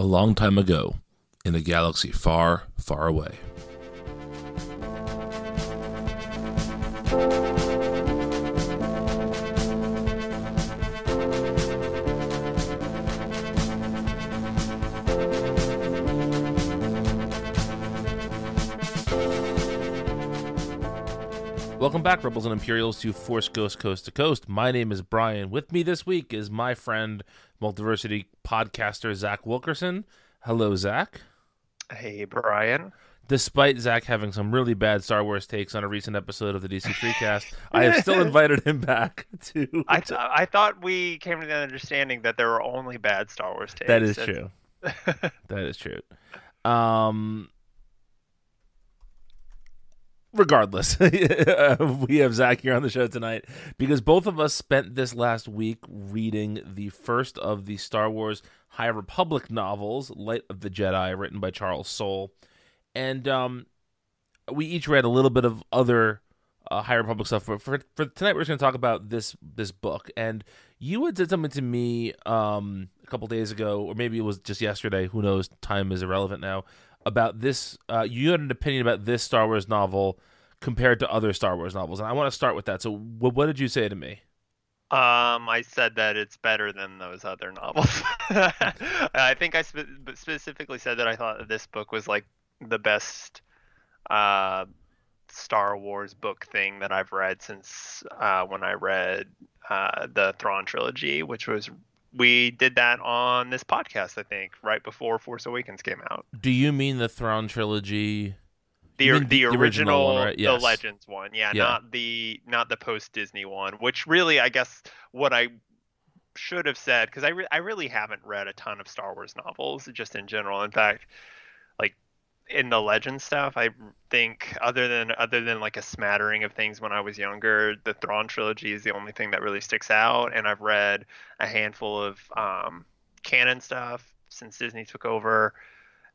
a long time ago in a galaxy far, far away. Welcome back, Rebels and Imperials, to Force Ghost Coast to Coast. My name is Brian. With me this week is my friend, multiversity podcaster Zach Wilkerson. Hello, Zach. Hey, Brian. Despite Zach having some really bad Star Wars takes on a recent episode of the DC Freecast, I have still invited him back to. I, th- I thought we came to the understanding that there were only bad Star Wars takes. That is true. that is true. Um, regardless, we have Zach here on the show tonight because both of us spent this last week reading the first of the Star Wars High Republic novels, Light of the Jedi, written by Charles Soule. And um, we each read a little bit of other uh, High Republic stuff. For, for, for tonight, we're just going to talk about this this book. And you had said something to me um, a couple days ago, or maybe it was just yesterday. Who knows? Time is irrelevant now. About this, uh, you had an opinion about this Star Wars novel compared to other Star Wars novels, and I want to start with that. So, what, what did you say to me? Um, I said that it's better than those other novels. I think I spe- specifically said that I thought that this book was like the best uh, Star Wars book thing that I've read since uh, when I read uh, the Thrawn trilogy, which was we did that on this podcast, I think, right before Force Awakens came out. Do you mean the Thrawn trilogy? The, the, the, original, original one, right? yes. the Legends one, yeah, yeah, not the not the post Disney one. Which really, I guess, what I should have said because I re- I really haven't read a ton of Star Wars novels just in general. In fact, in the Legend stuff, I think other than other than like a smattering of things when I was younger, the Thrawn trilogy is the only thing that really sticks out. And I've read a handful of um, canon stuff since Disney took over,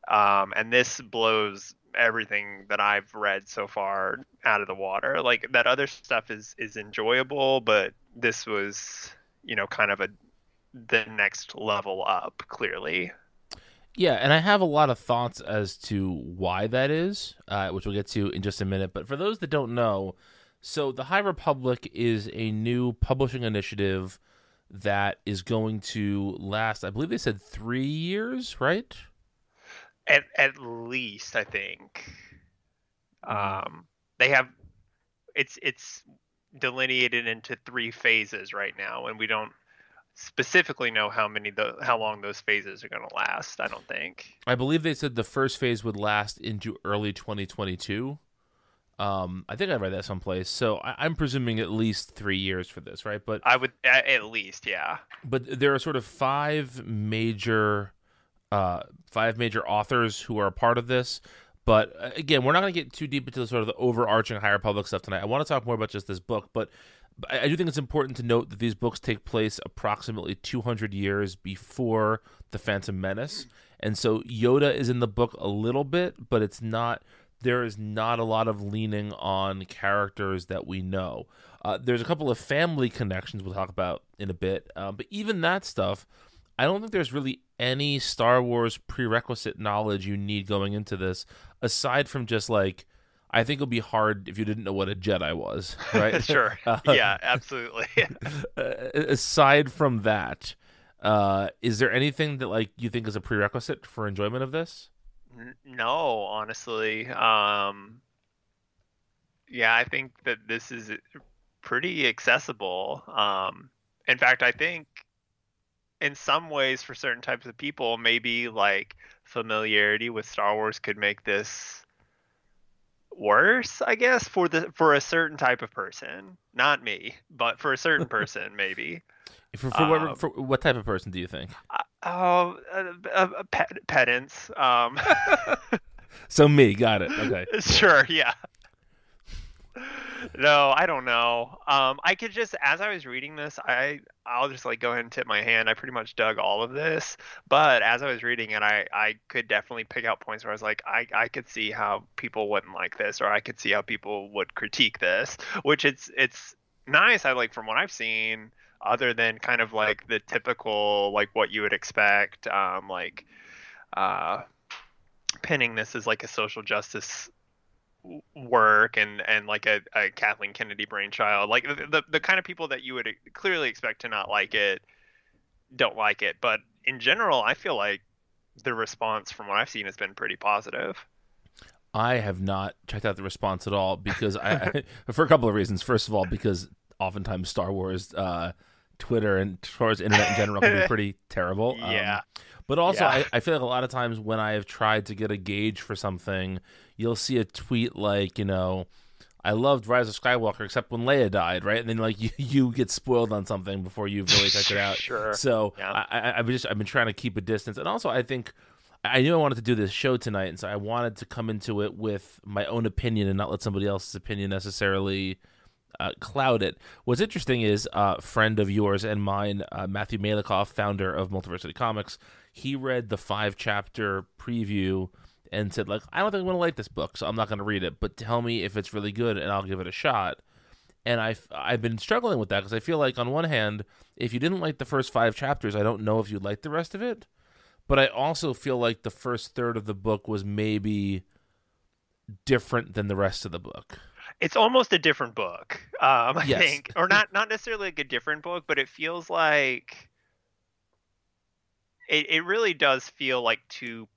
um, and this blows everything that I've read so far out of the water. Like that other stuff is is enjoyable, but this was, you know, kind of a the next level up clearly. Yeah, and I have a lot of thoughts as to why that is, uh, which we'll get to in just a minute. But for those that don't know, so the High Republic is a new publishing initiative that is going to last. I believe they said three years, right? At at least I think. Um, they have it's it's delineated into three phases right now, and we don't specifically know how many the how long those phases are going to last. I don't think. I believe they said the first phase would last into early 2022. Um, I think I read that someplace, so I, am presuming at least three years for this, right? But I would at least, yeah. But there are sort of five major, uh, five major authors who are a part of this. But uh, again, we're not going to get too deep into the sort of the overarching High Republic stuff tonight. I want to talk more about just this book, but I do think it's important to note that these books take place approximately 200 years before the Phantom Menace, and so Yoda is in the book a little bit, but it's not. There is not a lot of leaning on characters that we know. Uh, there's a couple of family connections we'll talk about in a bit, um, but even that stuff, I don't think there's really any Star Wars prerequisite knowledge you need going into this, aside from just like I think it'll be hard if you didn't know what a Jedi was, right? sure. Uh, yeah, absolutely. aside from that, uh, is there anything that like you think is a prerequisite for enjoyment of this? No, honestly. Um, yeah, I think that this is pretty accessible. Um, in fact, I think in some ways for certain types of people, maybe like familiarity with Star Wars could make this worse, I guess, for the for a certain type of person. Not me, but for a certain person, maybe. For, for, what, um, for what type of person do you think? Oh, uh, uh, uh, ped- pedants. Um. so me, got it. Okay. Sure. Yeah no, I don't know. Um, I could just, as I was reading this, I I'll just like go ahead and tip my hand. I pretty much dug all of this, but as I was reading it, I I could definitely pick out points where I was like, I I could see how people wouldn't like this, or I could see how people would critique this. Which it's it's nice. I like from what I've seen, other than kind of like the typical like what you would expect, um, like uh, pinning this as like a social justice work and and like a, a Kathleen Kennedy brainchild, like the, the the kind of people that you would clearly expect to not like it, don't like it. But in general, I feel like the response from what I've seen has been pretty positive. I have not checked out the response at all because I, I for a couple of reasons. First of all, because oftentimes Star Wars uh, Twitter and Star Wars internet in general can be pretty terrible. Yeah. Um, but also, Yeah. I, I feel like a lot of times when I have tried to get a gauge for something, you'll see a tweet like, you know, I loved Rise of Skywalker except when Leia died, right? And then like you, you get spoiled on something before you've really checked it out. Sure. So Yeah. I, I, I've just I've been trying to keep a distance, and also I think I knew I wanted to do this show tonight, and so I wanted to come into it with my own opinion and not let somebody else's opinion necessarily uh, cloud it. What's interesting is a uh, friend of yours and mine, uh, Matthew Meylikhov, founder of Multiversity Comics. He read the five chapter preview and said, like, I don't think I'm going to like this book, so I'm not going to read it. But tell me if it's really good, and I'll give it a shot. And I've I've been struggling with that because I feel like on one hand, if you didn't like the first five chapters, I don't know if you'd like the rest of it. But I also feel like the first third of the book was maybe different than the rest of the book. it's almost a different book um i Yes. think or not not necessarily like a different book but it feels like it, it really does feel like two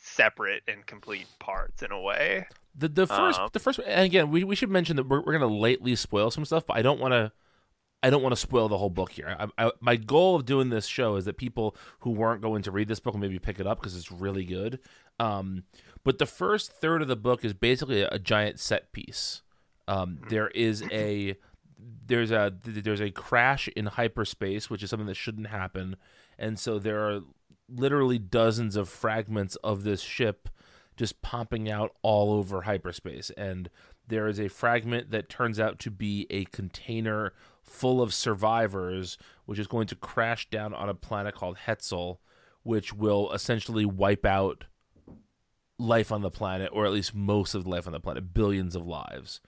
separate and complete parts in a way The the first Um, the first and again we, we should mention that we're, we're going to lately spoil some stuff, but I don't want to I don't want to spoil the whole book here. I, I, my goal of doing this show is that people who weren't going to read this book will maybe pick it up because it's really good. Um, but the first third of the book is basically a, a giant set piece. Um, there is a there's a there's a crash in hyperspace, which is something that shouldn't happen, and so there are literally dozens of fragments of this ship just popping out all over hyperspace. And there is a fragment that turns out to be a container full of survivors, which is going to crash down on a planet called Hetzel, which will essentially wipe out life on the planet, or at least most of life on the planet, billions of lives.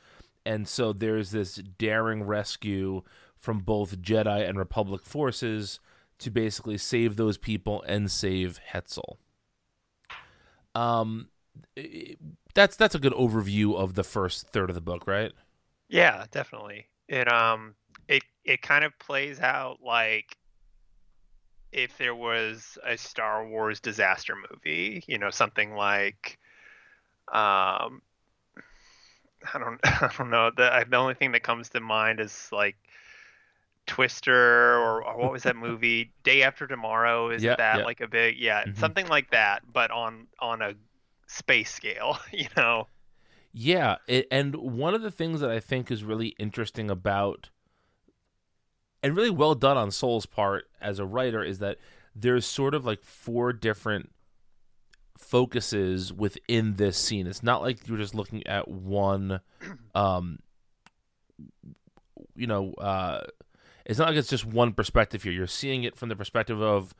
And so there's this daring rescue from both Jedi and Republic forces to basically save those people and save Hetzel. Um, that's that's a good overview of the first third of the book, right? yeah definitely it um it it kind of plays out like if there was a Star Wars disaster movie, you know, something like um I don't I don't know. The the only thing that comes to mind is like Twister or, or what was that movie? Day After Tomorrow is Yeah, that yeah. like a big yeah, Mhm. something like that but on on a space scale, you know. Yeah, it, and one of the things that I think is really interesting about and really well done on Soule's part as a writer is that there's sort of like four different focuses within this scene. It's not like you're just looking at one um you know, uh it's not like it's just one perspective here. You're seeing it from the perspective of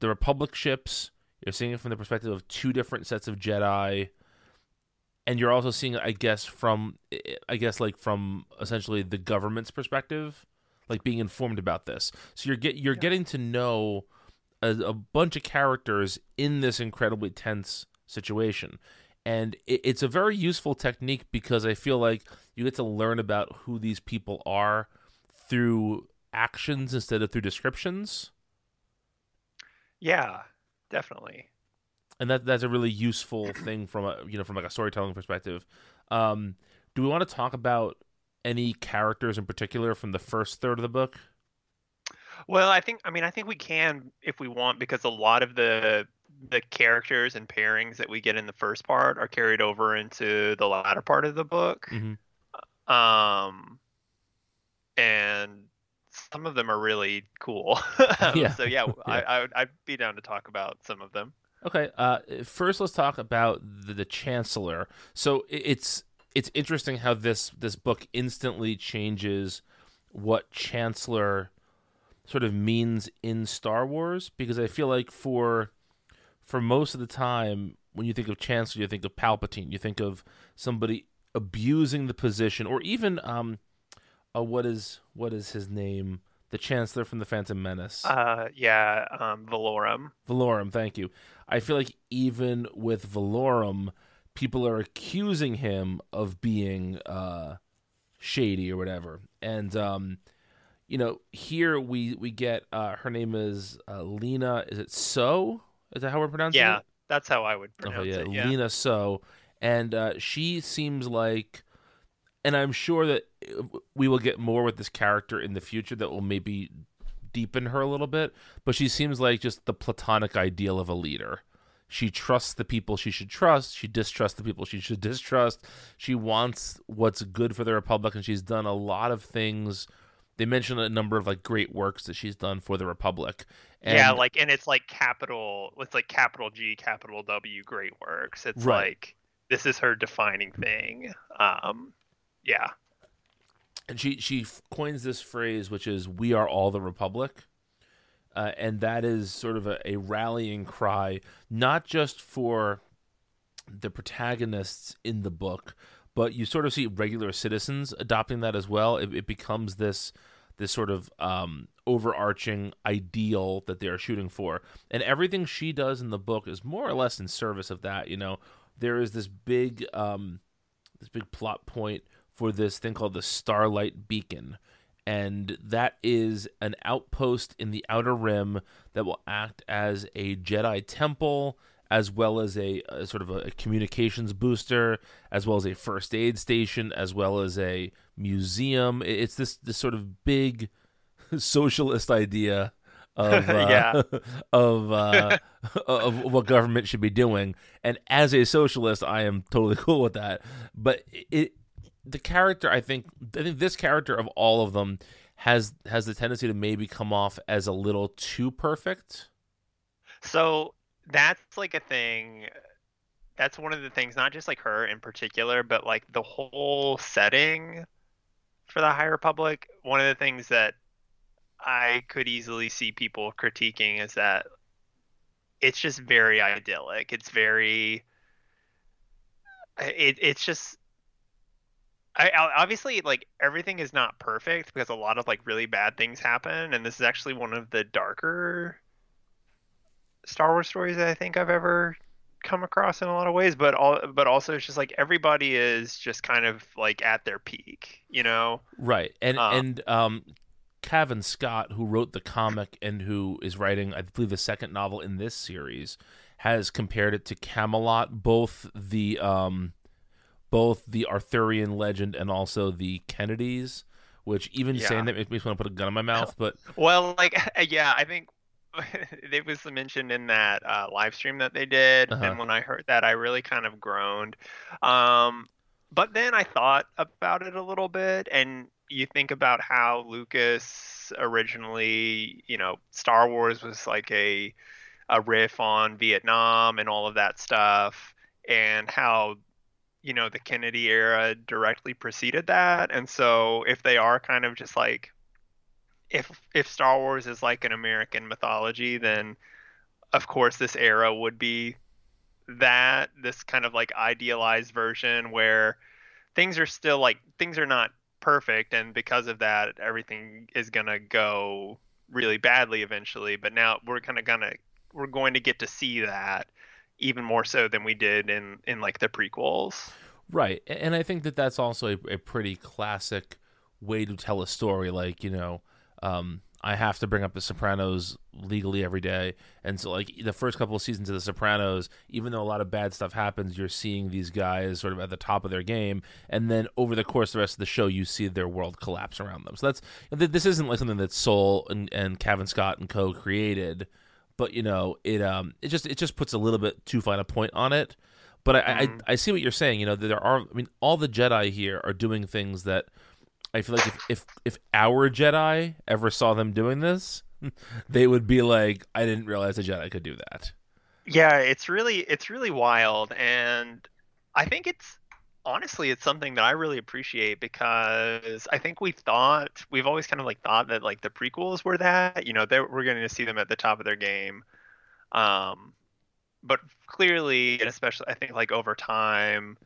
the Republic ships, you're seeing it from the perspective of two different sets of Jedi and you're also seeing I guess, from I guess like from essentially the government's perspective, like being informed about this. So you're get you're getting to know a, a bunch of characters in this incredibly tense situation, and it, it's a very useful technique because I feel like you get to learn about who these people are through actions instead of through descriptions, Yeah, definitely. and that that's a really useful thing from a you know from like a storytelling perspective. Um, do we want to talk about any characters in particular from the first third of the book? Well, I think I mean I think we can if we want because a lot of the the characters and pairings that we get in the first part are carried over into the latter part of the book. Mhm. Um and some of them are really cool. Um, Yeah. So yeah, Yeah. I, I would I'd be down to talk about some of them. Okay. Uh, first, let's talk about the, the Chancellor. So it's it's interesting how this this book instantly changes what Chancellor sort of means in Star Wars because I feel like for for most of the time when you think of Chancellor, you think of Palpatine, you think of somebody abusing the position, or even um, uh, what is what is his name? The Chancellor from the Phantom Menace. Uh, yeah, um, Valorum. Valorum, thank you. I feel like even with Valorum, people are accusing him of being uh, shady or whatever. And um, you know, here we we get uh, her name is uh, Lina. Is it Soh? Is that how we're pronouncing yeah, it? Yeah, that's how I would pronounce yeah, it. Yeah. Lina Soh, and uh, she seems like, and I'm sure that we will get more with this character in the future that will maybe deepen her a little bit. But she seems like just the platonic ideal of a leader. She trusts the people she should trust. She distrusts the people she should distrust. She wants what's good for the Republic, and she's done a lot of things. They mentioned a number of like great works that she's done for the Republic. And yeah, like and it's like capital it's like capital G, capital W great works. It's Right. like this is her defining thing. Um yeah. and she she coins this phrase which is we are all the republic. Uh, and that is sort of a, a rallying cry not just for the protagonists in the book but you sort of see regular citizens adopting that as well. It, it becomes this this sort of um, overarching ideal that they are shooting for. And everything she does in the book is more or less in service of that you know? There is this big um, this big plot point for this thing called the Starlight Beacon. And that is an outpost in the Outer Rim that will act as a Jedi temple, as well as a, a sort of a, communications booster, as well as a first aid station, as well as a museum. It's this this sort of big socialist idea of uh, of uh, of what government should be doing. And as a socialist, I am totally cool with that. But it the character, I think, I think this character of all of them has has the tendency to maybe come off as a little too perfect. So that's like a thing that's one of the things, not just like her in particular, but like the whole setting for the High Republic. One of the things that I could easily see people critiquing is that it's just very idyllic. It's very it, it's just I, obviously like everything is not perfect because a lot of like really bad things happen and this is actually one of the darker Star Wars stories that I think I've ever come across in a lot of ways but all but also it's just like everybody is just kind of like at their peak you know Right. And Uh. and um Cavan Scott, who wrote the comic and who is writing, I believe, the second novel in this series, has compared it to Camelot, both the um both the Arthurian legend and also the Kennedys, which even Yeah. saying that makes me want to put a gun in my mouth, but Well, like yeah, I think it was mentioned in that uh, live stream that they did, Uh-huh. and when I heard that, I really kind of groaned. Um, but then I thought about it a little bit, and you think about how Lucas originally, you know, Star Wars was like a a riff on Vietnam and all of that stuff, and how you know the Kennedy era directly preceded that, and so if they are kind of just like if if Star Wars is like an American mythology, then of course this era would be that this kind of like idealized version where things are still like things are not perfect. And because of that everything is going to go really badly eventually. But now we're kind of going to we're going to get to see that even more so than we did in in like the prequels Right, and I think that that's also a, a pretty classic way to tell a story. Like you know, um, I have to bring up The Sopranos legally every day, and so like the first couple of seasons of The Sopranos, even though a lot of bad stuff happens, you're seeing these guys sort of at the top of their game, and then over the course of the rest of the show, you see their world collapse around them. So that's this isn't like something that Soule and, and Cavan Scott and Co created, but you know it um it just it just puts a little bit too fine a point on it. But I, Mhm. I I see what you're saying. You know, there are. I mean, all the Jedi here are doing things that I feel like if if, if our Jedi ever saw them doing this, they would be like, I didn't realize a Jedi could do that. Yeah, it's really it's really wild and I think it's honestly it's something that I really appreciate because I think we thought we've always kind of like thought that like the prequels were that, you know, they we're going to see them at the top of their game. Um but clearly and especially I think like over time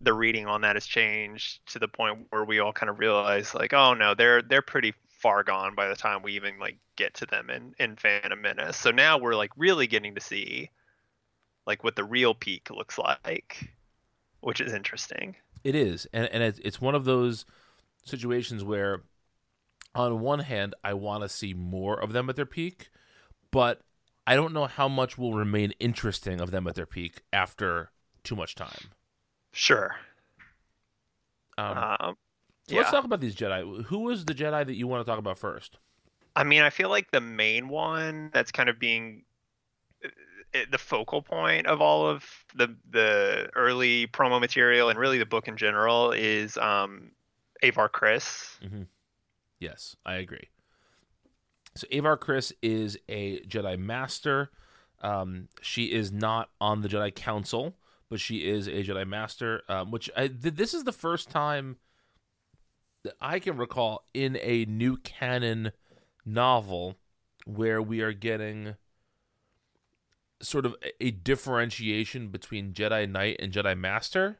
the reading on that has changed to the point where we all kind of realize like oh no, they're they're pretty far gone by the time we even like get to them in in Phantom Menace. So now we're like really getting to see like what the real peak looks like, which is interesting. It is, and and it's, one of those situations where, on one hand, I want to see more of them at their peak, but I don't know how much will remain interesting of them at their peak after too much time. Sure. Um, Um, so yeah. let's talk about these Jedi. Who was the Jedi that you want to talk about first? I mean, I feel like the main one that's kind of being the focal point of all of the the early promo material and really the book in general is um, Avar Kriss. Yes, I agree. So Avar Kriss is a Jedi Master. Um, she is not on the Jedi Council, but she is a Jedi Master. Um, which I, th- this is the first time that I can recall in a new canon novel where we are getting sort of a- a differentiation between Jedi Knight and Jedi Master.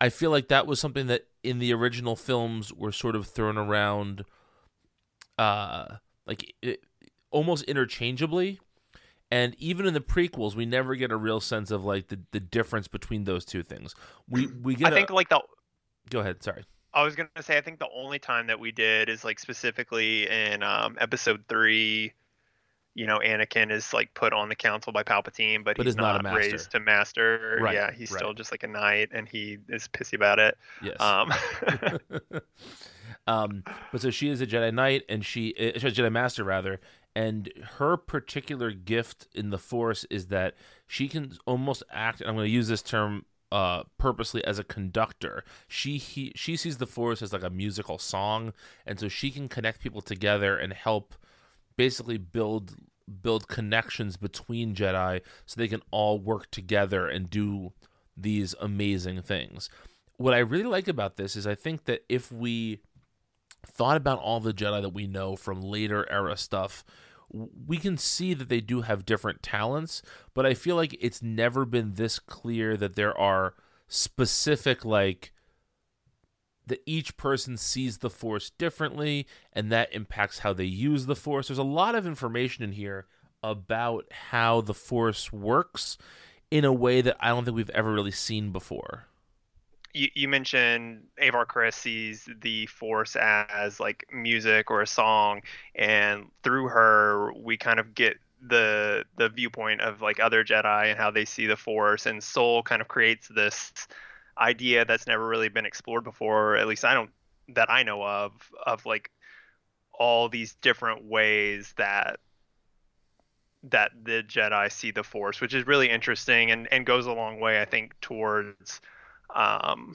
I feel like that was something that in the original films were sort of thrown around uh like it, almost interchangeably and even in the prequels we never get a real sense of like the, the difference between those two things we we get I a- think like the go ahead sorry I was gonna say I think the only time that we did is like specifically in um, episode three. You know, Anakin is like put on the council by Palpatine, but, But he's not a not, raised to master. Right, Yeah, he's right. still just like a knight, and he is pissy about it. yes Um, um, but so she is a Jedi Knight, and she uh, she's a Jedi Master rather, and her particular gift in the Force is that she can almost act. And I'm going to use this term uh, purposely as a conductor. She he, she sees the Force as like a musical song, and so she can connect people together and help basically build build connections between Jedi so they can all work together and do these amazing things. What I really like about this is I think that if we thought about all the Jedi that we know from later era stuff, we can see that they do have different talents, but I feel like it's never been this clear that there are specific like that each person sees the force differently and that impacts how they use the force. There's a lot of information in here about how the force works in a way that I don't think we've ever really seen before. you, you mentioned Avar Kriss sees the Force as like music or a song, and through her we kind of get the the viewpoint of like other Jedi and how they see the Force, and Soule kind of creates this idea that's never really been explored before. At least I don't that I know of of like all these different ways that that the Jedi see the Force, which is really interesting and, and goes a long way, I think, towards um,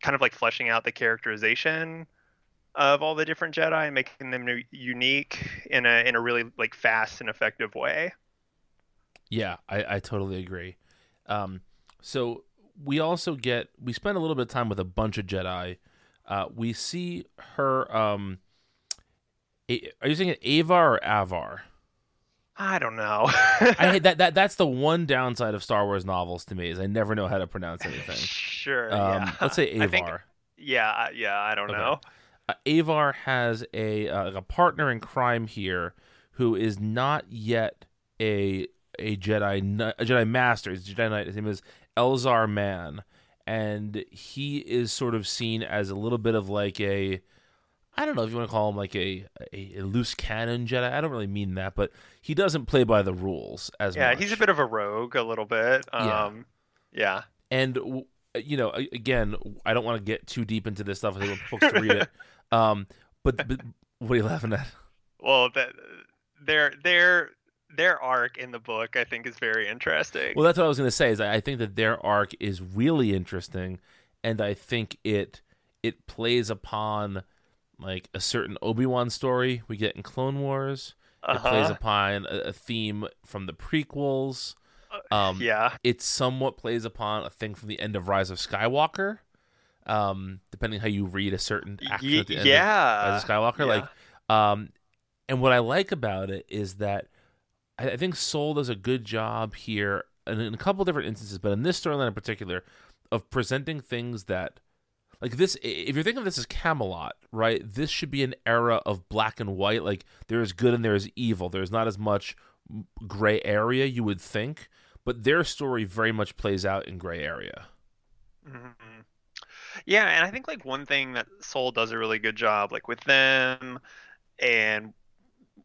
kind of like fleshing out the characterization of all the different Jedi and making them unique in a in a really like fast and effective way. Yeah, I, I totally agree. Um, so we also get we spend a little bit of time with a bunch of Jedi. Uh, we see her. Um, A- are you saying it Avar or Avar? I don't know. I that that that's the one downside of Star Wars novels to me is I never know how to pronounce anything. sure. Um, yeah. Let's say Avar. think- yeah. I- Yeah. I don't Okay. know. uh, Avar has a uh, a partner in crime here who is not yet a a Jedi a Jedi Master. He's a Jedi Knight. His name is Elzar Mann, and he is sort of seen as a little bit of like a I don't know if you want to call him like a, a, a loose cannon Jedi. I don't really mean that, but he doesn't play by the rules as much. Yeah. much. He's a bit of a rogue, a little bit. Yeah. Um, yeah. and you know again i don't want to get too deep into this stuff i want folks to read it um but, but what are you laughing at Well, that their their their arc in the book, I think, is very interesting. well that's what i was going to say is i think that their arc is really interesting and i think it it plays upon like a certain obi-wan story we get in clone wars it plays Uh-huh. upon a, a theme from the prequels um yeah. it somewhat plays upon a thing from the end of rise of skywalker um depending how you read a certain action Ye- at the end of yeah. Rise of Skywalker. yeah. Like, um, and what I like about it is that I, I think Soule does a good job here, and in a couple different instances, but in this storyline in particular, of presenting things that, like this if you're thinking of this as camelot right this should be an era of black and white. Like there is good and there is evil. There's not as much gray area you would think but their story very much plays out in gray area. Mm-hmm. Yeah, and I think like one thing that Soule does a really good job, like with them and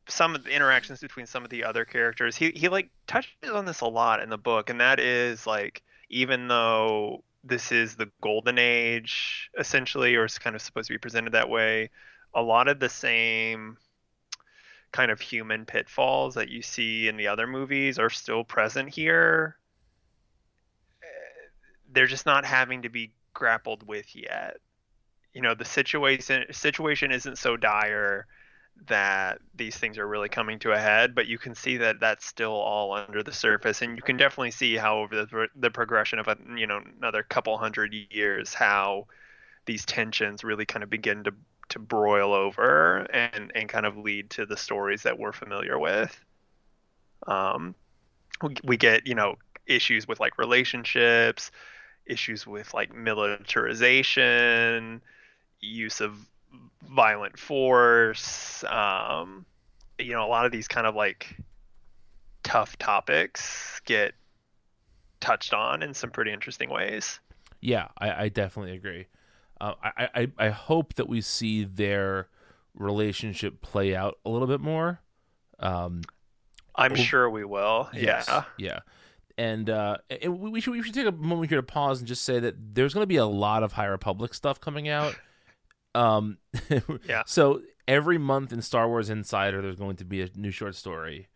some of the interactions between some of the other characters, he he like touches on this a lot in the book, and that is like even though this is the golden age essentially, or it's kind of supposed to be presented that way, a lot of the same kind of human pitfalls that you see in the other movies are still present here eh, they're just not having to be grappled with yet. You know, the situation situation isn't so dire that these things are really coming to a head, but you can see that that's still all under the surface, and you can definitely see how over the the progression of a you know another couple hundred years how these tensions really kind of begin to to broil over and and kind of lead to the stories that we're familiar with. Um, we, we get you know issues with like relationships, issues with like militarization, use of violent force. Um, you know, a lot of these kind of like tough topics get touched on in some pretty interesting ways. Yeah, I, I definitely agree. Uh, I, I I hope that we see their relationship play out a little bit more. Um, I'm sure we will. Yes, yeah, yeah and uh, and we should we should take a moment here to pause and just say that there's going to be a lot of High Republic stuff coming out. Um, yeah. So every month in Star Wars Insider, there's going to be a new short story.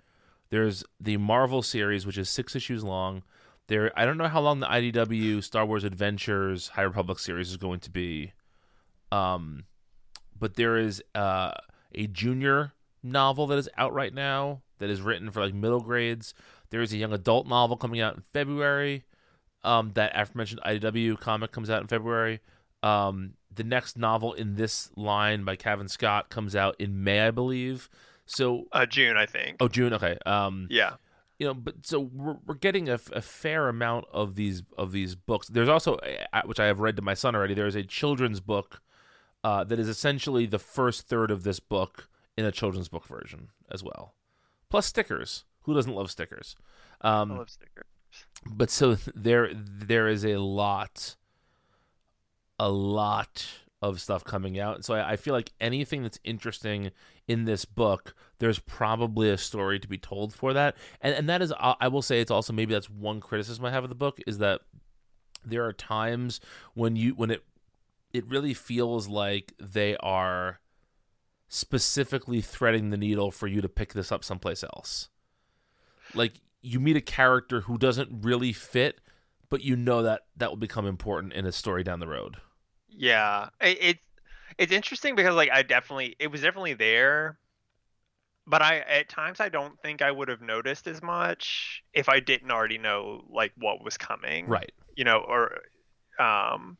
There's the Marvel series, which is six issues long. There, I don't know how long the IDW Star Wars Adventures High Republic series is going to be. Um, but there is uh, a junior novel that is out right now that is written for like middle grades. There is a young adult novel coming out in February. Um, that aforementioned IDW comic comes out in February. Um, the next novel in this line by Cavan Scott comes out in May, I believe. So uh, June, I think. Oh, June. Okay. Um, yeah. You know, but so we're, we're getting a, a fair amount of these of these books. There's also, which I have read to my son already. There is a children's book uh, that is essentially the first third of this book in a children's book version as well, plus stickers. Who doesn't love stickers? Um, I love stickers. But so there, there is a lot, a lot of stuff coming out. So I, I, feel like anything that's interesting in this book, there's probably a story to be told for that. And and that is, I will say, it's also maybe that's one criticism I have of the book is that there are times when you when it it really feels like they are specifically threading the needle for you to pick this up someplace else like you meet a character who doesn't really fit, but you know that that will become important in a story down the road. Yeah, it, it's it's interesting because like I definitely it was definitely there, but I at times I don't think I would have noticed as much if I didn't already know like what was coming. Right. You know, or um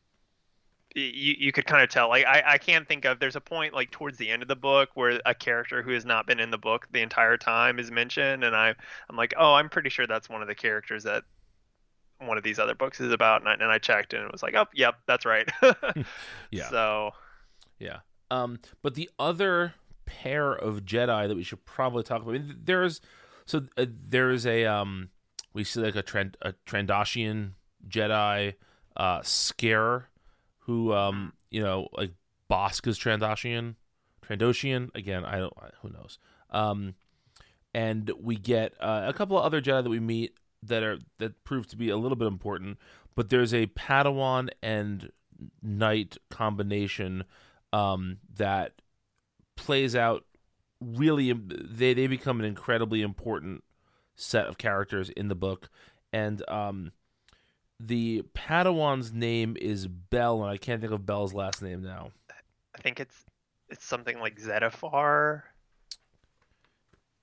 you, you could kind of tell like I, I can't think of there's a point like towards the end of the book where a character who has not been in the book the entire time is mentioned and I I'm like oh I'm pretty sure that's one of the characters that one of these other books is about and I, and I checked and it was like oh yep that's right yeah so yeah um but the other pair of Jedi that we should probably talk about I mean, there's so uh, there is a um we see like a trend a Trandoshan Jedi uh scare who um you know like Bossk is Trandoshan, Trandoshan again. I don't who knows. Um, and we get uh, a couple of other Jedi that we meet that are that prove to be a little bit important. But there's a Padawan and Knight combination um, that plays out really. They they become an incredibly important set of characters in the book, and um, the Padawan's name is Bell, and I can't think of Bell's last name now. I think it's it's something like Zettifar.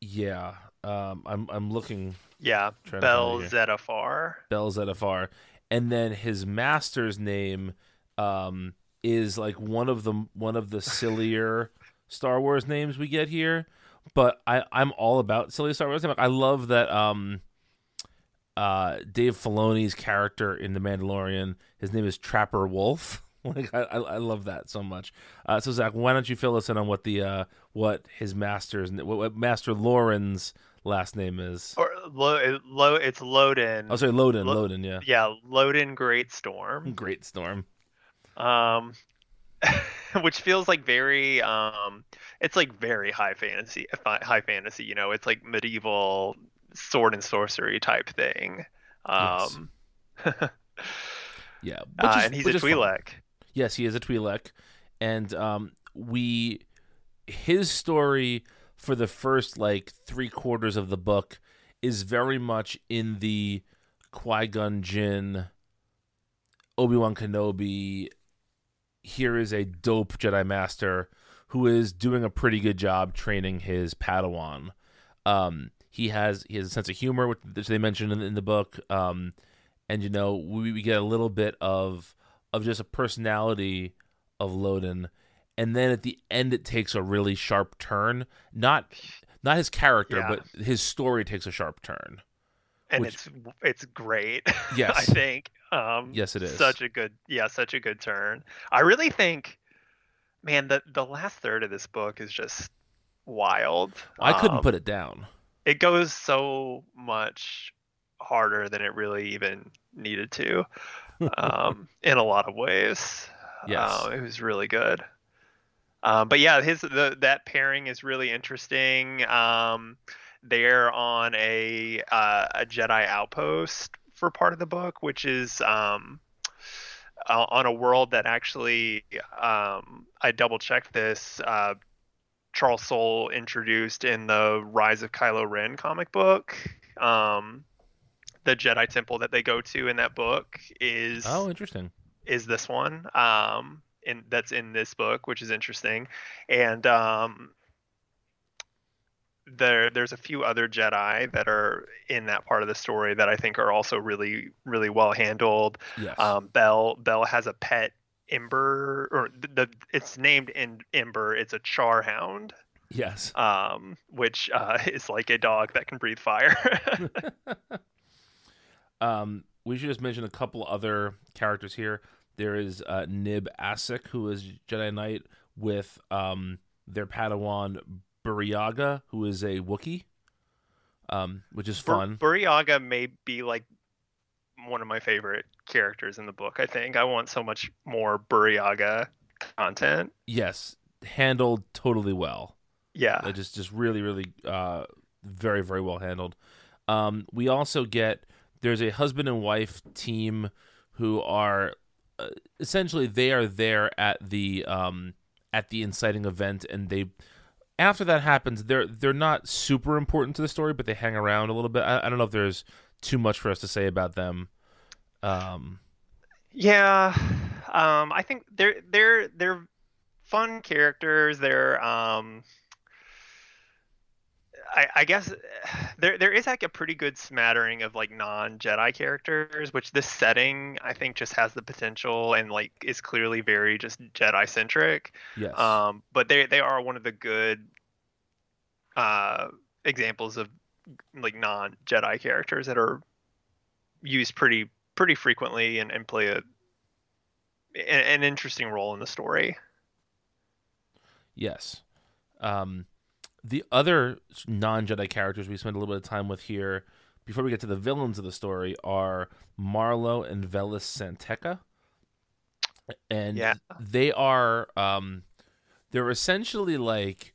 Yeah, um, I'm I'm looking. Yeah, Bell Zettifar. Bell Zettifar, and then his master's name um, is like one of the one of the sillier Star Wars names we get here. But I I'm all about silly Star Wars. I love that. Um, uh, Dave Filoni's character in The Mandalorian. His name is Trapper Wolf. Like I, I, I love that so much. Uh, so Zach, why don't you fill us in on what the uh, what his master's what, what Master Lauren's last name is? Or lo, lo it's Loden. Oh, sorry, Loden. Lo- Loden, yeah. Yeah, Loden Greatstorm. Great storm. Um, which feels like very um, it's like very high fantasy, high fantasy. You know, it's like medieval sword and sorcery type thing. Yes. Um, Yeah, which uh, is- and he's a. Twi'lek. Yes, he is a Twi'lek, and um, we his story for the first like three quarters of the book is very much in the Qui Gon Jinn, Obi Wan Kenobi. Here is a dope Jedi Master who is doing a pretty good job training his Padawan. Um, he has he has a sense of humor, which they mentioned in, in the book. Um, and you know we, we get a little bit of of just a personality of Loden, and then at the end it takes a really sharp turn. Not not his character, Yeah. but his story takes a sharp turn. and Which- it's it's great. Yes. I think. Um, Yes, it is. Such a good, yeah, such a good turn. I really think, man, the the last third of this book is just wild. I couldn't Um, put it down. It goes so much harder than it really even needed to, um, in a lot of ways. Yes. Uh, it was really good. Um, but yeah, his the that pairing is really interesting. Um, they're on a uh, a Jedi outpost for part of the book, which is um, uh, on a world that actually um, I double checked this. Uh, Charles Soule introduced in the Rise of Kylo Ren comic book. Um, the Jedi temple that they go to in that book is Oh, interesting. is this one um in that's in this book which is interesting and um there there's a few other jedi that are in that part of the story that i think are also really really well handled Yes. um bell bell has a pet ember or the, the it's named in ember it's a char hound yes. um which uh is like a dog that can breathe fire Um, we should just mention a couple other characters here. There is uh, Nib Assek, who is Jedi Knight with um, their Padawan Burryaga, who is a Wookiee, um, which is Bur- fun. Burryaga may be like one of my favorite characters in the book. I think I want so much more Burryaga content. yes, handled totally well. Yeah, Uh, just just really really uh, very very well handled. Um, we also get there's a husband and wife team who are uh, essentially they are there at the um, at the inciting event, and they after that happens they're they're not super important to the story, but they hang around a little bit. I, I don't know if there's too much for us to say about them. Um, yeah. Um, I think they're they're they're fun characters. They're um. I, I guess there there is like a pretty good smattering of like non Jedi characters, which this setting I think just has the potential and like is clearly very just Jedi centric. yes, Um, but they they are one of the good uh, examples of like non Jedi characters that are used pretty pretty frequently and, and play a an, an interesting role in the story. Yes. Um, the other non Jedi characters we spend a little bit of time with here, before we get to the villains of the story, are Marlo and Vellis San Tekka. And Yeah. they are um, they're essentially like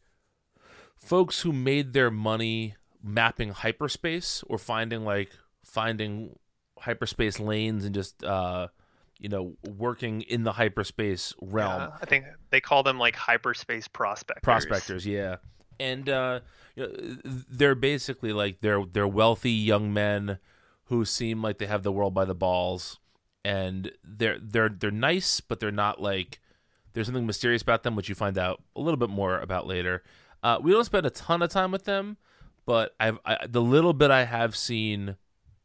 folks who made their money mapping hyperspace or finding like finding hyperspace lanes and just uh you know working in the hyperspace realm Yeah, I think they call them like hyperspace prospectors. prospectors yeah and uh you know, they're basically like they're they're wealthy young men who seem like they have the world by the balls. And they're they're they're nice but they're not like there's something mysterious about them which you find out a little bit more about later. Uh we don't spend a ton of time with them but i've I, the little bit i have seen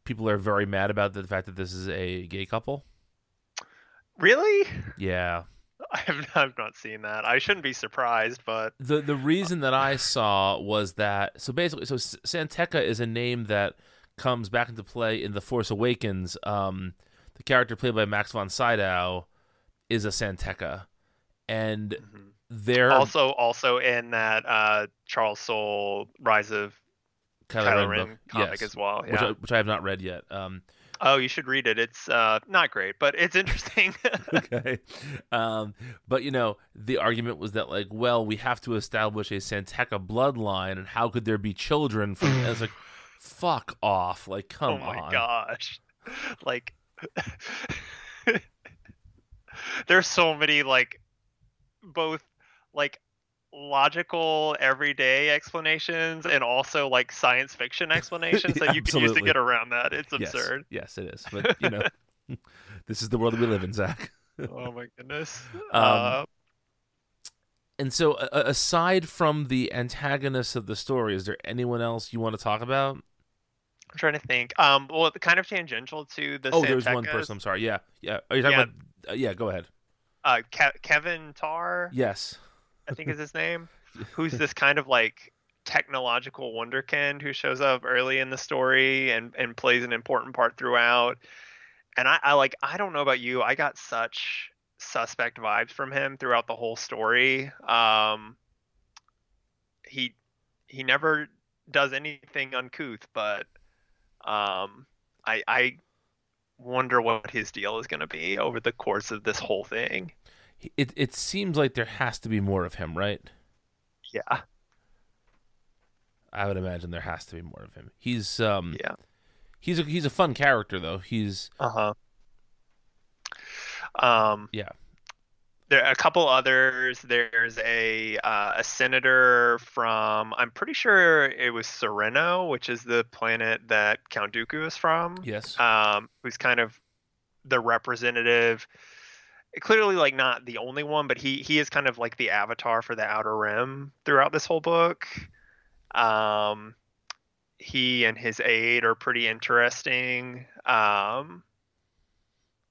people are very mad about the fact that this is a gay couple. Really? yeah I have I've not seen that. I shouldn't be surprised, but the the reason that I saw was that so basically so San Tekka is a name that comes back into play in The Force Awakens. Um, the character played by Max von Sydow is a San Tekka, and Mhm. they're Also, also in that uh, Charles Soule Rise of Kylo Kylo Ren Ren comic yes, as well. which I, which I have not read yet. Um, Oh, you should read it. It's uh, not great, but it's interesting. okay. Um, but you know, the argument was that like, well, we have to establish a San Tekka bloodline, and how could there be children from? and it's like, fuck off! Like, come on. oh my on. gosh like there's so many like both like logical everyday explanations and also like science fiction explanations that you can use to get around that it's absurd Yes, it is. But you know, this is the world we live in, Zach. oh my goodness Um, uh, And so, a- aside from the antagonists of the story, is there anyone else you want to talk about? i'm trying to think um well kind of tangential to the oh, there's one person. I'm sorry. Yeah, yeah. Are you talking Yeah. about? Uh, yeah, go ahead. uh Ke- Keven Tarr Yes. I think is his name, who's this kind of like technological wonderkind who shows up early in the story and and plays an important part throughout. And I, I like I don't know about you, I got such suspect vibes from him throughout the whole story. Um, he he never does anything uncouth, but um, I I wonder what his deal is going to be over the course of this whole thing. It it seems like there has to be more of him, right? Yeah, I would imagine there has to be more of him. He's um yeah. he's a he's a fun character though. He's Uh huh. Um. Yeah. There are a couple others. There's a uh, a senator from I'm pretty sure it was Sereno, which is the planet that Count Dooku is from. yes. Um, who's kind of the representative. Clearly, like not the only one, but he he is kind of like the avatar for the Outer Rim throughout this whole book. Um, he and his aide are pretty interesting. Um,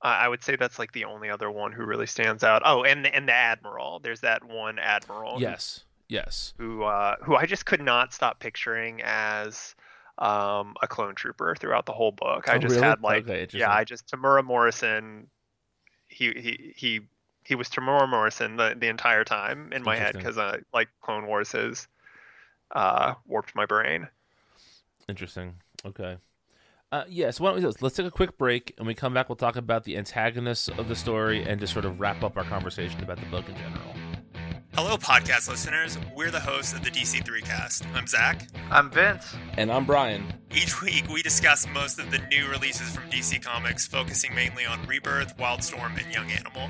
I would say that's like the only other one who really stands out. Oh, and the, and the admiral. There's that one admiral. who- yes. Yes. Who uh, who I just could not stop picturing as um, a clone trooper throughout the whole book. I Oh, just really? had like Okay, yeah, I just Temuera Morrison. He he he he was Temuera Morrison the the entire time in my head because uh, like Clone Wars has uh, warped my brain. Interesting. Okay. Uh, yeah, so why don't we do this? Let's take a quick break, and we come back. We'll talk about the antagonists of the story and just sort of wrap up our conversation about the book in general. Hello, podcast listeners. We're the hosts of the DC3 cast. I'm Zach. I'm Vince. And I'm Brian. Each week, we discuss most of the new releases from DC Comics, focusing mainly on Rebirth, Wildstorm, and Young Animal.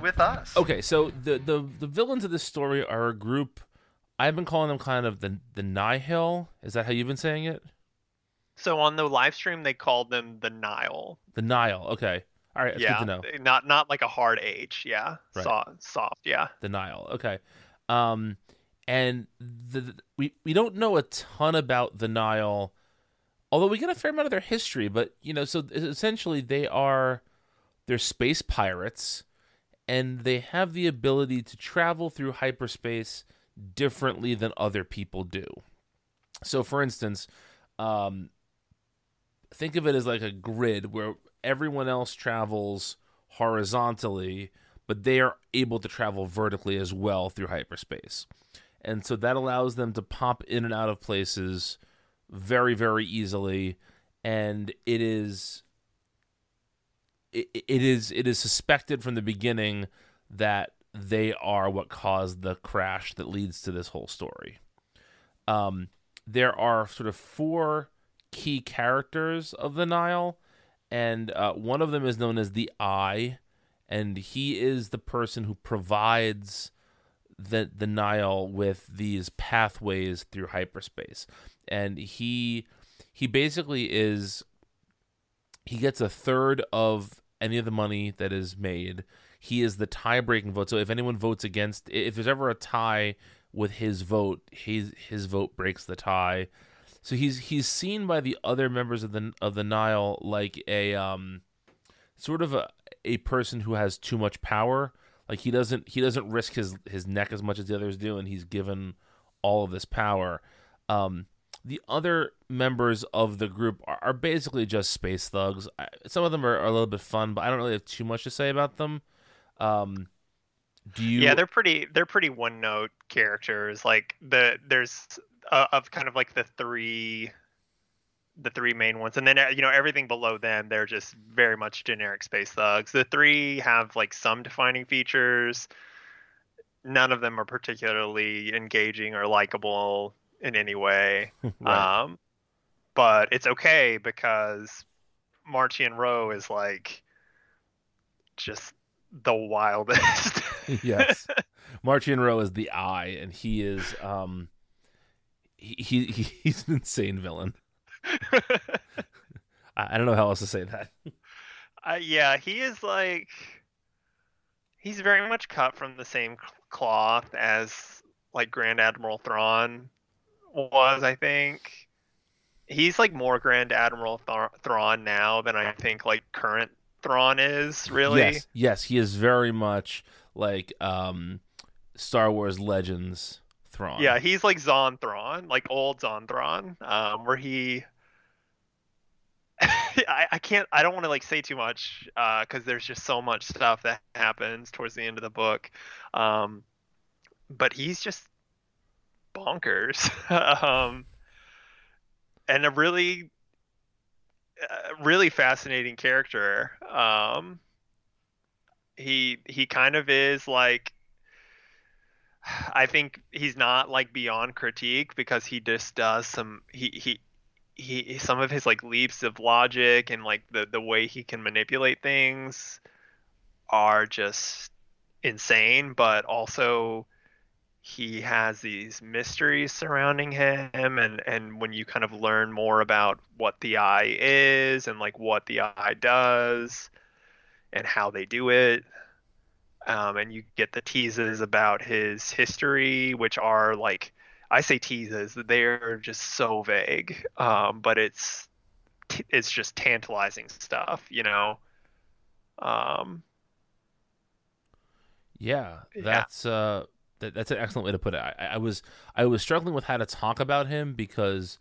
with us. Okay, so the, the the villains of this story are a group. I've been calling them kind of the the Nihil. Is that how you've been saying it? So on the live stream, they called them the Nihil. The Nihil. Okay. All right. Yeah, good to know. not not like a hard H. Yeah, Right. soft, soft. Yeah. the Nihil. Okay. Um, and the, the- we we don't know a ton about the Nihil, although we get a fair amount of their history. But you know, so essentially they are they're space pirates, and they have the ability to travel through hyperspace differently than other people do. So, for instance, um, think of it as like a grid where everyone else travels horizontally, but they are able to travel vertically as well through hyperspace. And so that allows them to pop in and out of places very, very easily. And it is it, it is it is suspected from the beginning that they are what caused the crash that leads to this whole story. Um, there are sort of four key characters of the Nihil, and uh, one of them is known as the Eye, and he is the person who provides the the Nihil with these pathways through hyperspace, and he he basically is he gets a third of any of the money that is made. he is the tie-breaking vote. So if anyone votes against, if there's ever a tie with his vote, his his vote breaks the tie. So he's he's seen by the other members of the of the Nihil like a um sort of a a person who has too much power. Like he doesn't he doesn't risk his his neck as much as the others do, and he's given all of this power. Um, the other members of the group are, are basically just space thugs. I, some of them are, are, a little bit fun, but I don't really have too much to say about them. Um, do you? Yeah, they're pretty. They're pretty one note characters. Like the there's uh, of kind of like the three the three main ones and then uh, you know everything below them they're just very much generic space thugs the three have like some defining features none of them are particularly engaging or likable in any way. Right. um but it's okay because Marchion Ro is like just the wildest. Yes. Marchion Ro is the eye and he is um he, he he's an insane villain. I don't know how else to say that. Uh, yeah, he is like he's very much cut from the same cloth as like Grand Admiral Thrawn was, I think. He's like more Grand Admiral Th- Thrawn now than I think like current Thrawn is, really. Yes, yes, he is very much like um Star Wars Legends Thrawn. Yeah, he's like Zahn Thrawn, like old Zahn Thrawn, um, where he. I, I can't. I don't want to like say too much because uh, there's just so much stuff that happens towards the end of the book, um, but he's just bonkers, um, and a really, uh, really fascinating character. Um, he he kind of is like I think he's not like beyond critique because he just does some he he he some of his like leaps of logic and like the the way he can manipulate things are just insane but also he has these mysteries surrounding him and and when you kind of learn more about what the eye is and like what the eye does and how they do it um, and you get the teases about his history, which are like I say teases; they're just so vague, um, but it's it's just tantalizing stuff, you know. Um, yeah, that's yeah. uh, that, that's an excellent way to put it. I, I was I was struggling with how to talk about him because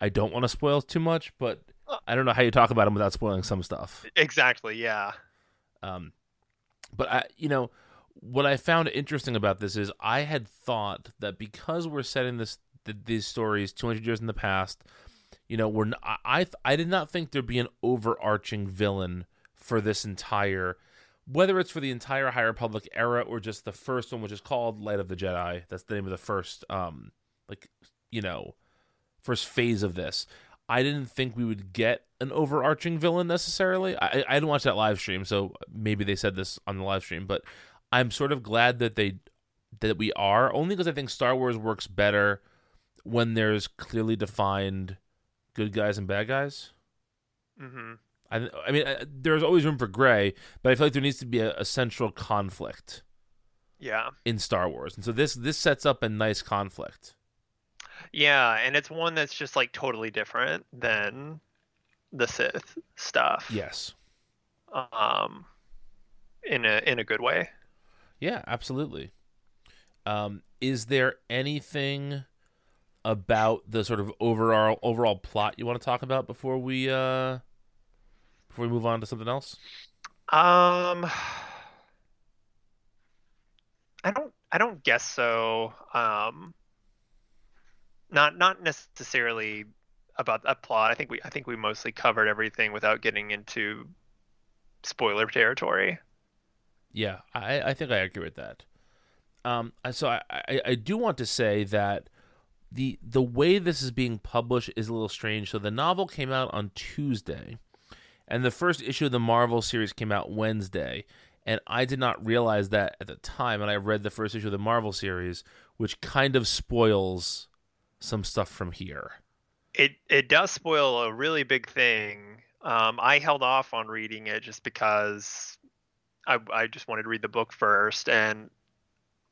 I don't want to spoil too much, but uh. I don't know how you talk about him without spoiling some stuff. Exactly. Yeah. Um, but I, you know, what I found interesting about this is I had thought that because we're setting this th- these stories 200 years in the past, you know, we're I I, I did not think there'd be an overarching villain for this entire whether it's for the entire High Republic era or just the first one, which is called Light of the Jedi. That's the name of the first, um, like you know, first phase of this. I didn't think we would get an overarching villain necessarily. I, I didn't watch that live stream, so maybe they said this on the live stream, but I'm sort of glad that they that we are only because I think Star Wars works better when there's clearly defined good guys and bad guys. Mm-hmm. I, I mean, I, there's always room for gray, but I feel like there needs to be a, a central conflict. Yeah. In Star Wars, and so this this sets up a nice conflict. Yeah, and it's one that's just like totally different than the Sith stuff. Yes. Um in a in a good way. Yeah, absolutely. Um is there anything about the sort of overall overall plot you want to talk about before we uh before we move on to something else? Um I don't I don't guess so. Um not not necessarily about that plot. I think we I think we mostly covered everything without getting into spoiler territory. Yeah, I, I think I agree with that. Um, so I, I, I do want to say that the the way this is being published is a little strange. So the novel came out on Tuesday, and the first issue of the Marvel series came out Wednesday. And I did not realize that at the time, and I read the first issue of the Marvel series, which kind of spoils some stuff from here. It it does spoil a really big thing. Um, I held off on reading it just because I I just wanted to read the book first, and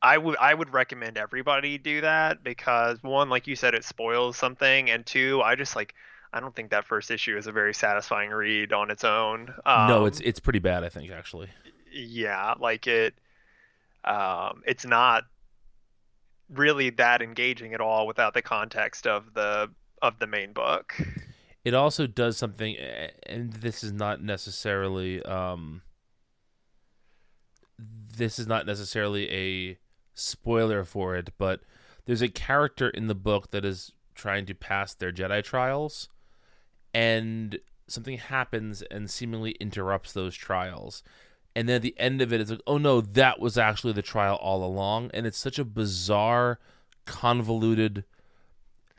I would I would recommend everybody do that because one, like you said, it spoils something, and two, I just like I don't think that first issue is a very satisfying read on its own. Um, no, it's it's pretty bad. I think actually. yeah, like it. Um, it's not really that engaging at all without the context of the of the main book. It also does something, and this is not necessarily um, this is not necessarily a spoiler for it, but there's a character in the book that is trying to pass their Jedi trials, and something happens and seemingly interrupts those trials. And then at the end of it, it's like, oh no, that was actually the trial all along. And it's such a bizarre, convoluted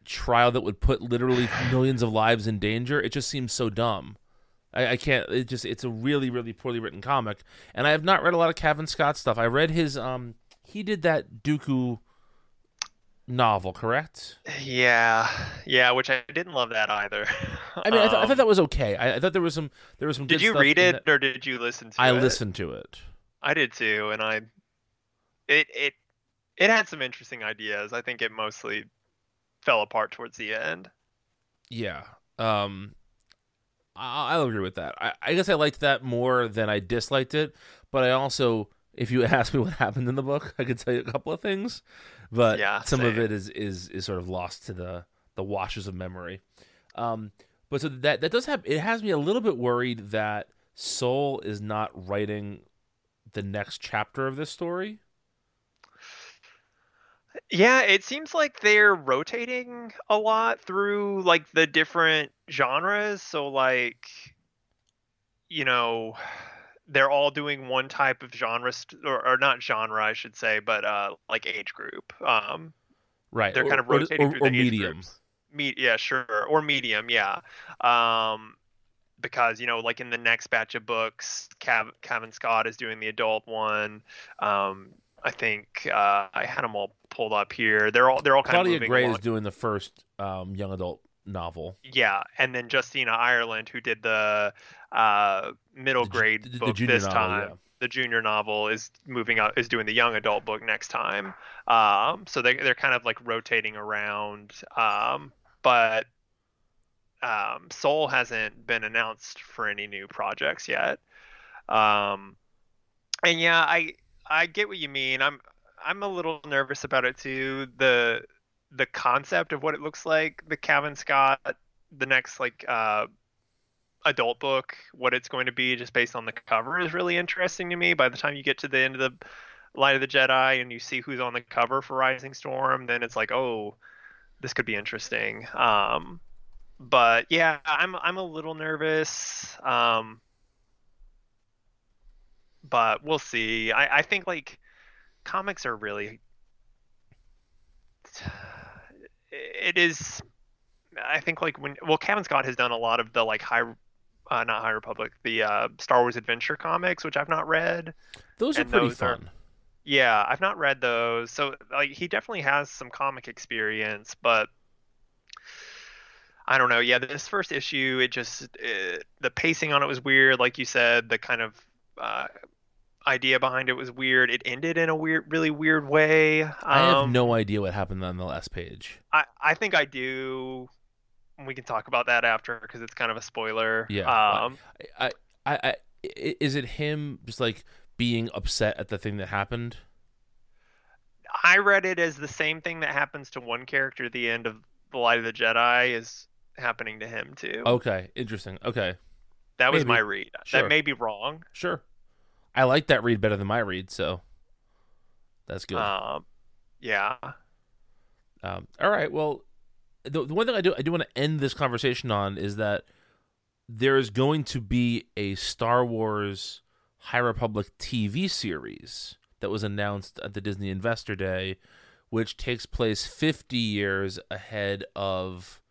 trial that would put literally millions of lives in danger. It just seems so dumb. I, I can't. It just it's a really really poorly written comic, and I have not read a lot of Cavan Scott stuff. I read his um he did that Dooku novel, correct? Yeah, yeah, which I didn't love that either. I mean, I, th- I Um, thought that was okay. I, I thought there was some there was some. Did you read it that- or did you listen to I it? I listened to it. I did too, and I it it it had some interesting ideas. I think it mostly fell apart towards the end. Yeah. Um, I, I'll agree with that. I, I guess I liked that more than I disliked it, but I also, if you ask me what happened in the book, I could tell you a couple of things, but Yeah, some of it is is is sort of lost to the the washes of memory. Um, but so that that does have it has me a little bit worried that Soule is not writing the next chapter of this story. Yeah, it seems like they're rotating a lot through like the different genres. So like you know, they're all doing one type of genre st- or, or not genre, I should say, but uh like age group. Um Right. they're or, kind of rotating or, through the age medium. groups. Me- yeah, sure, or medium, yeah. Um, because you know, like in the next batch of books, Cav- Cavan Scott is doing the adult one. Um, I think uh, I had them all pulled up here. They're all they're all kind Claudia of moving Gray along. is doing the first um, young adult novel. Yeah, and then Justina Ireland, who did the uh, middle The grade the- the book junior this novel, time. yeah. The junior novel is moving out, is doing the young adult book next time. Um, so they they're kind of like rotating around. Um, but um, Soule hasn't been announced for any new projects yet. Um, and yeah, I I get what you mean. I'm I'm a little nervous about it too. The the concept of what it looks like, the Cavan Scott, the next like uh, adult book, what it's going to be, just based on the cover, is really interesting to me. By the time you get to the end of the Light of the Jedi and you see who's on the cover for Rising Storm, then it's like, oh, this could be interesting. Um, but yeah, I'm I'm a little nervous. Um, but we'll see. I, I think like comics are really it is I think like when well Cavan Scott has done a lot of the like high uh, not High Republic, the uh, Star Wars Adventure comics, which I've not read. Those are pretty those are- fun. Yeah, I've not read those. So like he definitely has some comic experience, but I don't know. Yeah, this first issue, it just uh the pacing on it was weird, like you said. The kind of uh, idea behind it was weird. It ended in a weird, really weird way. I have Um, no idea what happened on the last page. I, I think I do. We can talk about that after because it's kind of a spoiler. Yeah, Um, I, I, I, i- is it him just like being upset at the thing that happened? I read it as the same thing that happens to one character at the end of The Light of the Jedi is happening to him too. Okay, interesting. Okay, that was maybe. my read. Sure. That may be wrong. sure. I like that read better than my read, so that's good. Um, yeah. Um, all right. Well, the, the one thing I do I do want to end this conversation on is that there is going to be a Star Wars High Republic TV series that was announced at the Disney Investor Day, which takes place 50 years ahead of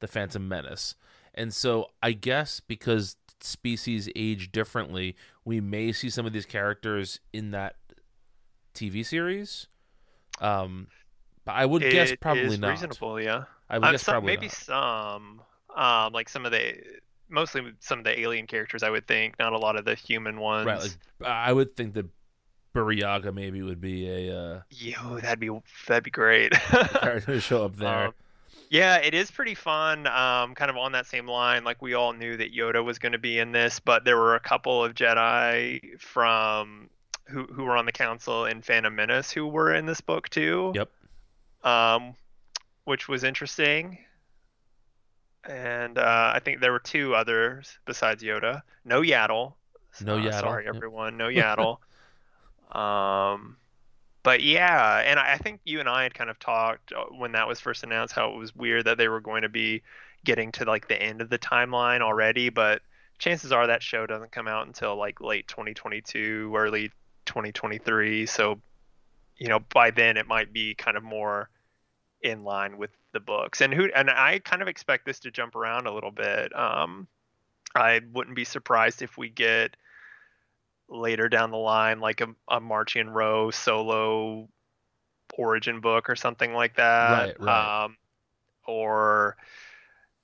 the Phantom Menace. And so I guess because species age differently, we may see some of these characters in that TV series. Um, but I would guess probably not. reasonable. Yeah. I would Uh, guess some- probably maybe not. some. Um, like some of the mostly some of the alien characters. I would think, not a lot of the human ones. Right. Like I would think that Burryaga maybe would be a uh, Yo, that'd be that'd be great. character to show up there. Um, yeah, it is pretty fun. Um, kind of on that same line, like we all knew that Yoda was going to be in this, but there were a couple of Jedi from who who were on the council in Phantom Menace who were in this book too. Yep. Um, which was interesting. And uh, I think there were two others besides Yoda. No Yaddle. No Uh, Yaddle, Sorry, yep. everyone. No Yaddle. um, but yeah, and I think you and I had kind of talked uh, when that was first announced how it was weird that they were going to be getting to like the end of the timeline already, but chances are that show doesn't come out until like late 2022, early 2023. So, you know, by then it might be kind of more in line with the books. And who and I kind of expect this to jump around a little bit. Um, I wouldn't be surprised if we get later down the line like a, a Marchion Ro solo origin book or something like that. Right, right. Um, or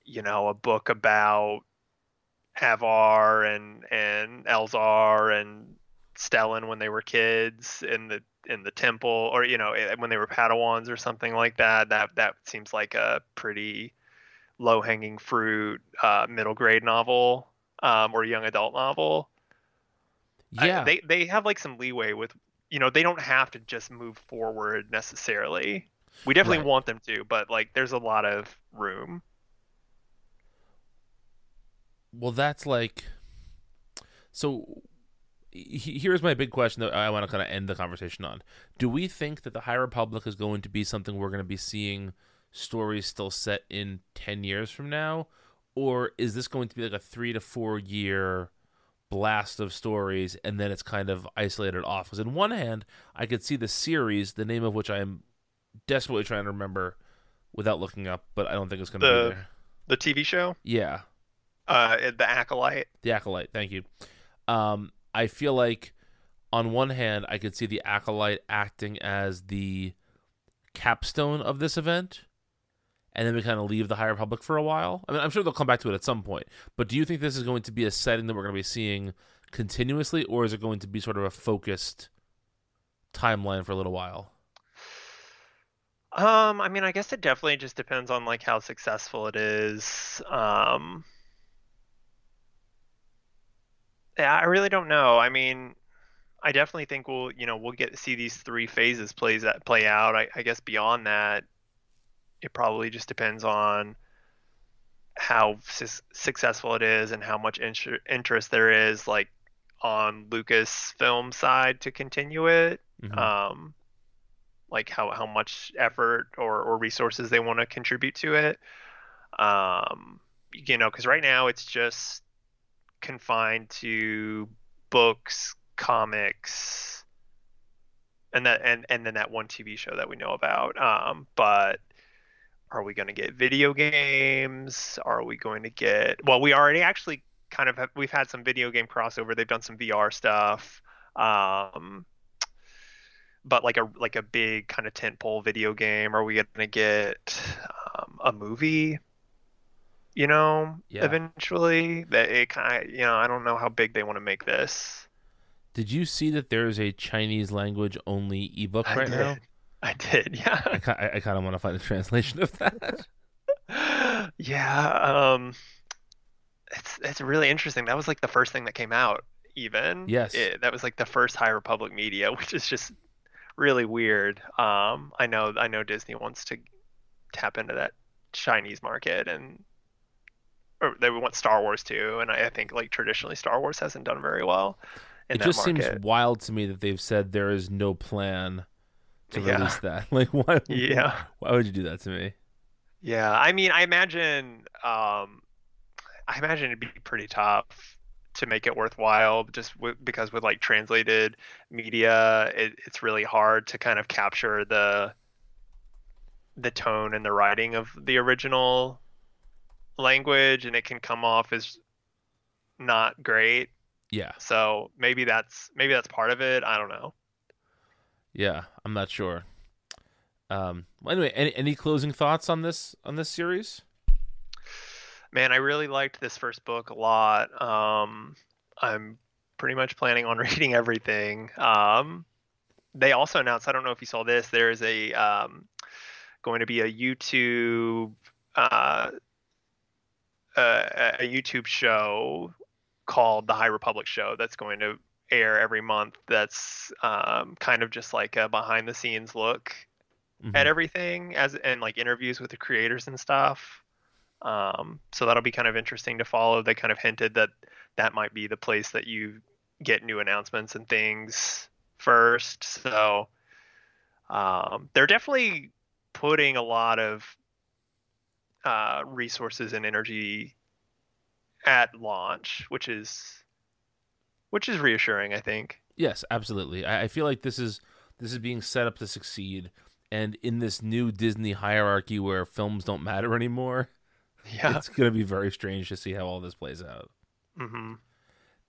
you know, a book about Avar and and Elzar and Stellan when they were kids in the in the temple or you know eh, when they were Padawans or something like that. That that seems like a pretty low hanging fruit uh, middle grade novel um, or young adult novel. I- yeah. they they have like some leeway with you know they don't have to just move forward necessarily. We definitely Right. want them to, but like there's a lot of room. Well, that's like. So, here's my big question that I want to kind of end the conversation on. Do we think that the High Republic is going to be something we're going to be seeing stories still set in 10 years from now? Or is this going to be like a three to four year blast of stories and then it's kind of isolated off? Because, in one hand, I could see the series, the name of which I am desperately trying to remember without looking up, but I don't think it's going to The- be there. The TV show, Yeah. uh, the Acolyte. The Acolyte. Thank you. Um, I feel like on one hand, I could see the Acolyte acting as the capstone of this event, and then we kind of leave the High Republic for a while. I mean, I'm sure they'll come back to it at some point. But do you think this is going to be a setting that we're going to be seeing continuously, or is it going to be sort of a focused timeline for a little while? Um, I mean, I guess it definitely just depends on like how successful it is. Um, yeah, I really don't know. I mean, I definitely think we'll, you know, we'll get to see these three phases plays that play out. I, I guess beyond that, it probably just depends on how su- successful it is and how much inter- interest there is, like on Lucasfilm side to continue it Mhm. um, like how, how much effort or, or resources they want to contribute to it. Um, you know, because right now it's just confined to books, comics, and that and and then that one TV show that we know about. Um, but are we going to get video games? Are we going to get? Well, we already actually kind of have, we've had some video game crossover. They've done some VR stuff. Um, but like a like a big kind of tentpole video game? Are we gonna get um, a movie? You know, Yeah. eventually. That it kind of you know I don't know how big they want to make this. Did you see that there is a Chinese language only ebook I right did. now? I did, yeah, ki- I kind of want to find a translation of that. yeah. Um, it's it's really interesting. That was like the first thing that came out. Even Yes. It- that was like the first High Republic media, which is just really weird. Um, I know I know Disney wants to tap into that Chinese market and or they want Star Wars too, and I, I think like traditionally Star Wars hasn't done very well in it that just market. seems wild to me that they've said there is no plan to Yeah. release that. Like, why? Yeah. Why would you do that to me? Yeah, I mean, I imagine, um, I imagine it'd be pretty tough to make it worthwhile, just w- because with like translated media, it, it's really hard to kind of capture the the tone and the writing of the original language, and it can come off as not great. Yeah, So maybe that's maybe that's part of it. I don't know. Yeah. I'm not sure. Um. Anyway, any any closing thoughts on this on this series? man, I really liked this first book a lot. Um, I'm pretty much planning on reading everything. Um, they also announced, I don't know if you saw this, there is a um, going to be a YouTube uh, a, a YouTube show called the High Republic Show that's going to air every month. That's um, kind of just like a behind the scenes look Mhm. at everything as and like interviews with the creators and stuff. Um, so that'll be kind of interesting to follow. They kind of hinted that that might be the place that you get new announcements and things first. So um, they're definitely putting a lot of uh, resources and energy at launch, which is which is reassuring. I think. Yes, absolutely. I, I feel like this is this is being set up to succeed, and in this new Disney hierarchy where films don't matter anymore, Yeah. it's going to be very strange to see how all this plays out. hmm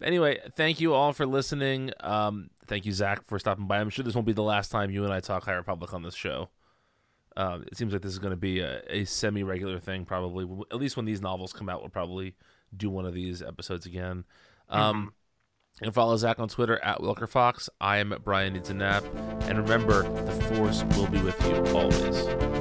Anyway, thank you all for listening. Um, thank you, Zach, for stopping by. I'm sure this won't be the last time you and I talk High Republic on this show. Um, it seems like this is going to be a, a semi-regular thing, probably. At least when these novels come out, we'll probably do one of these episodes again. Um, You can follow Zach on Twitter at WilkerFox. I am at Brian Needs a Nap. And remember, the Force will be with you always.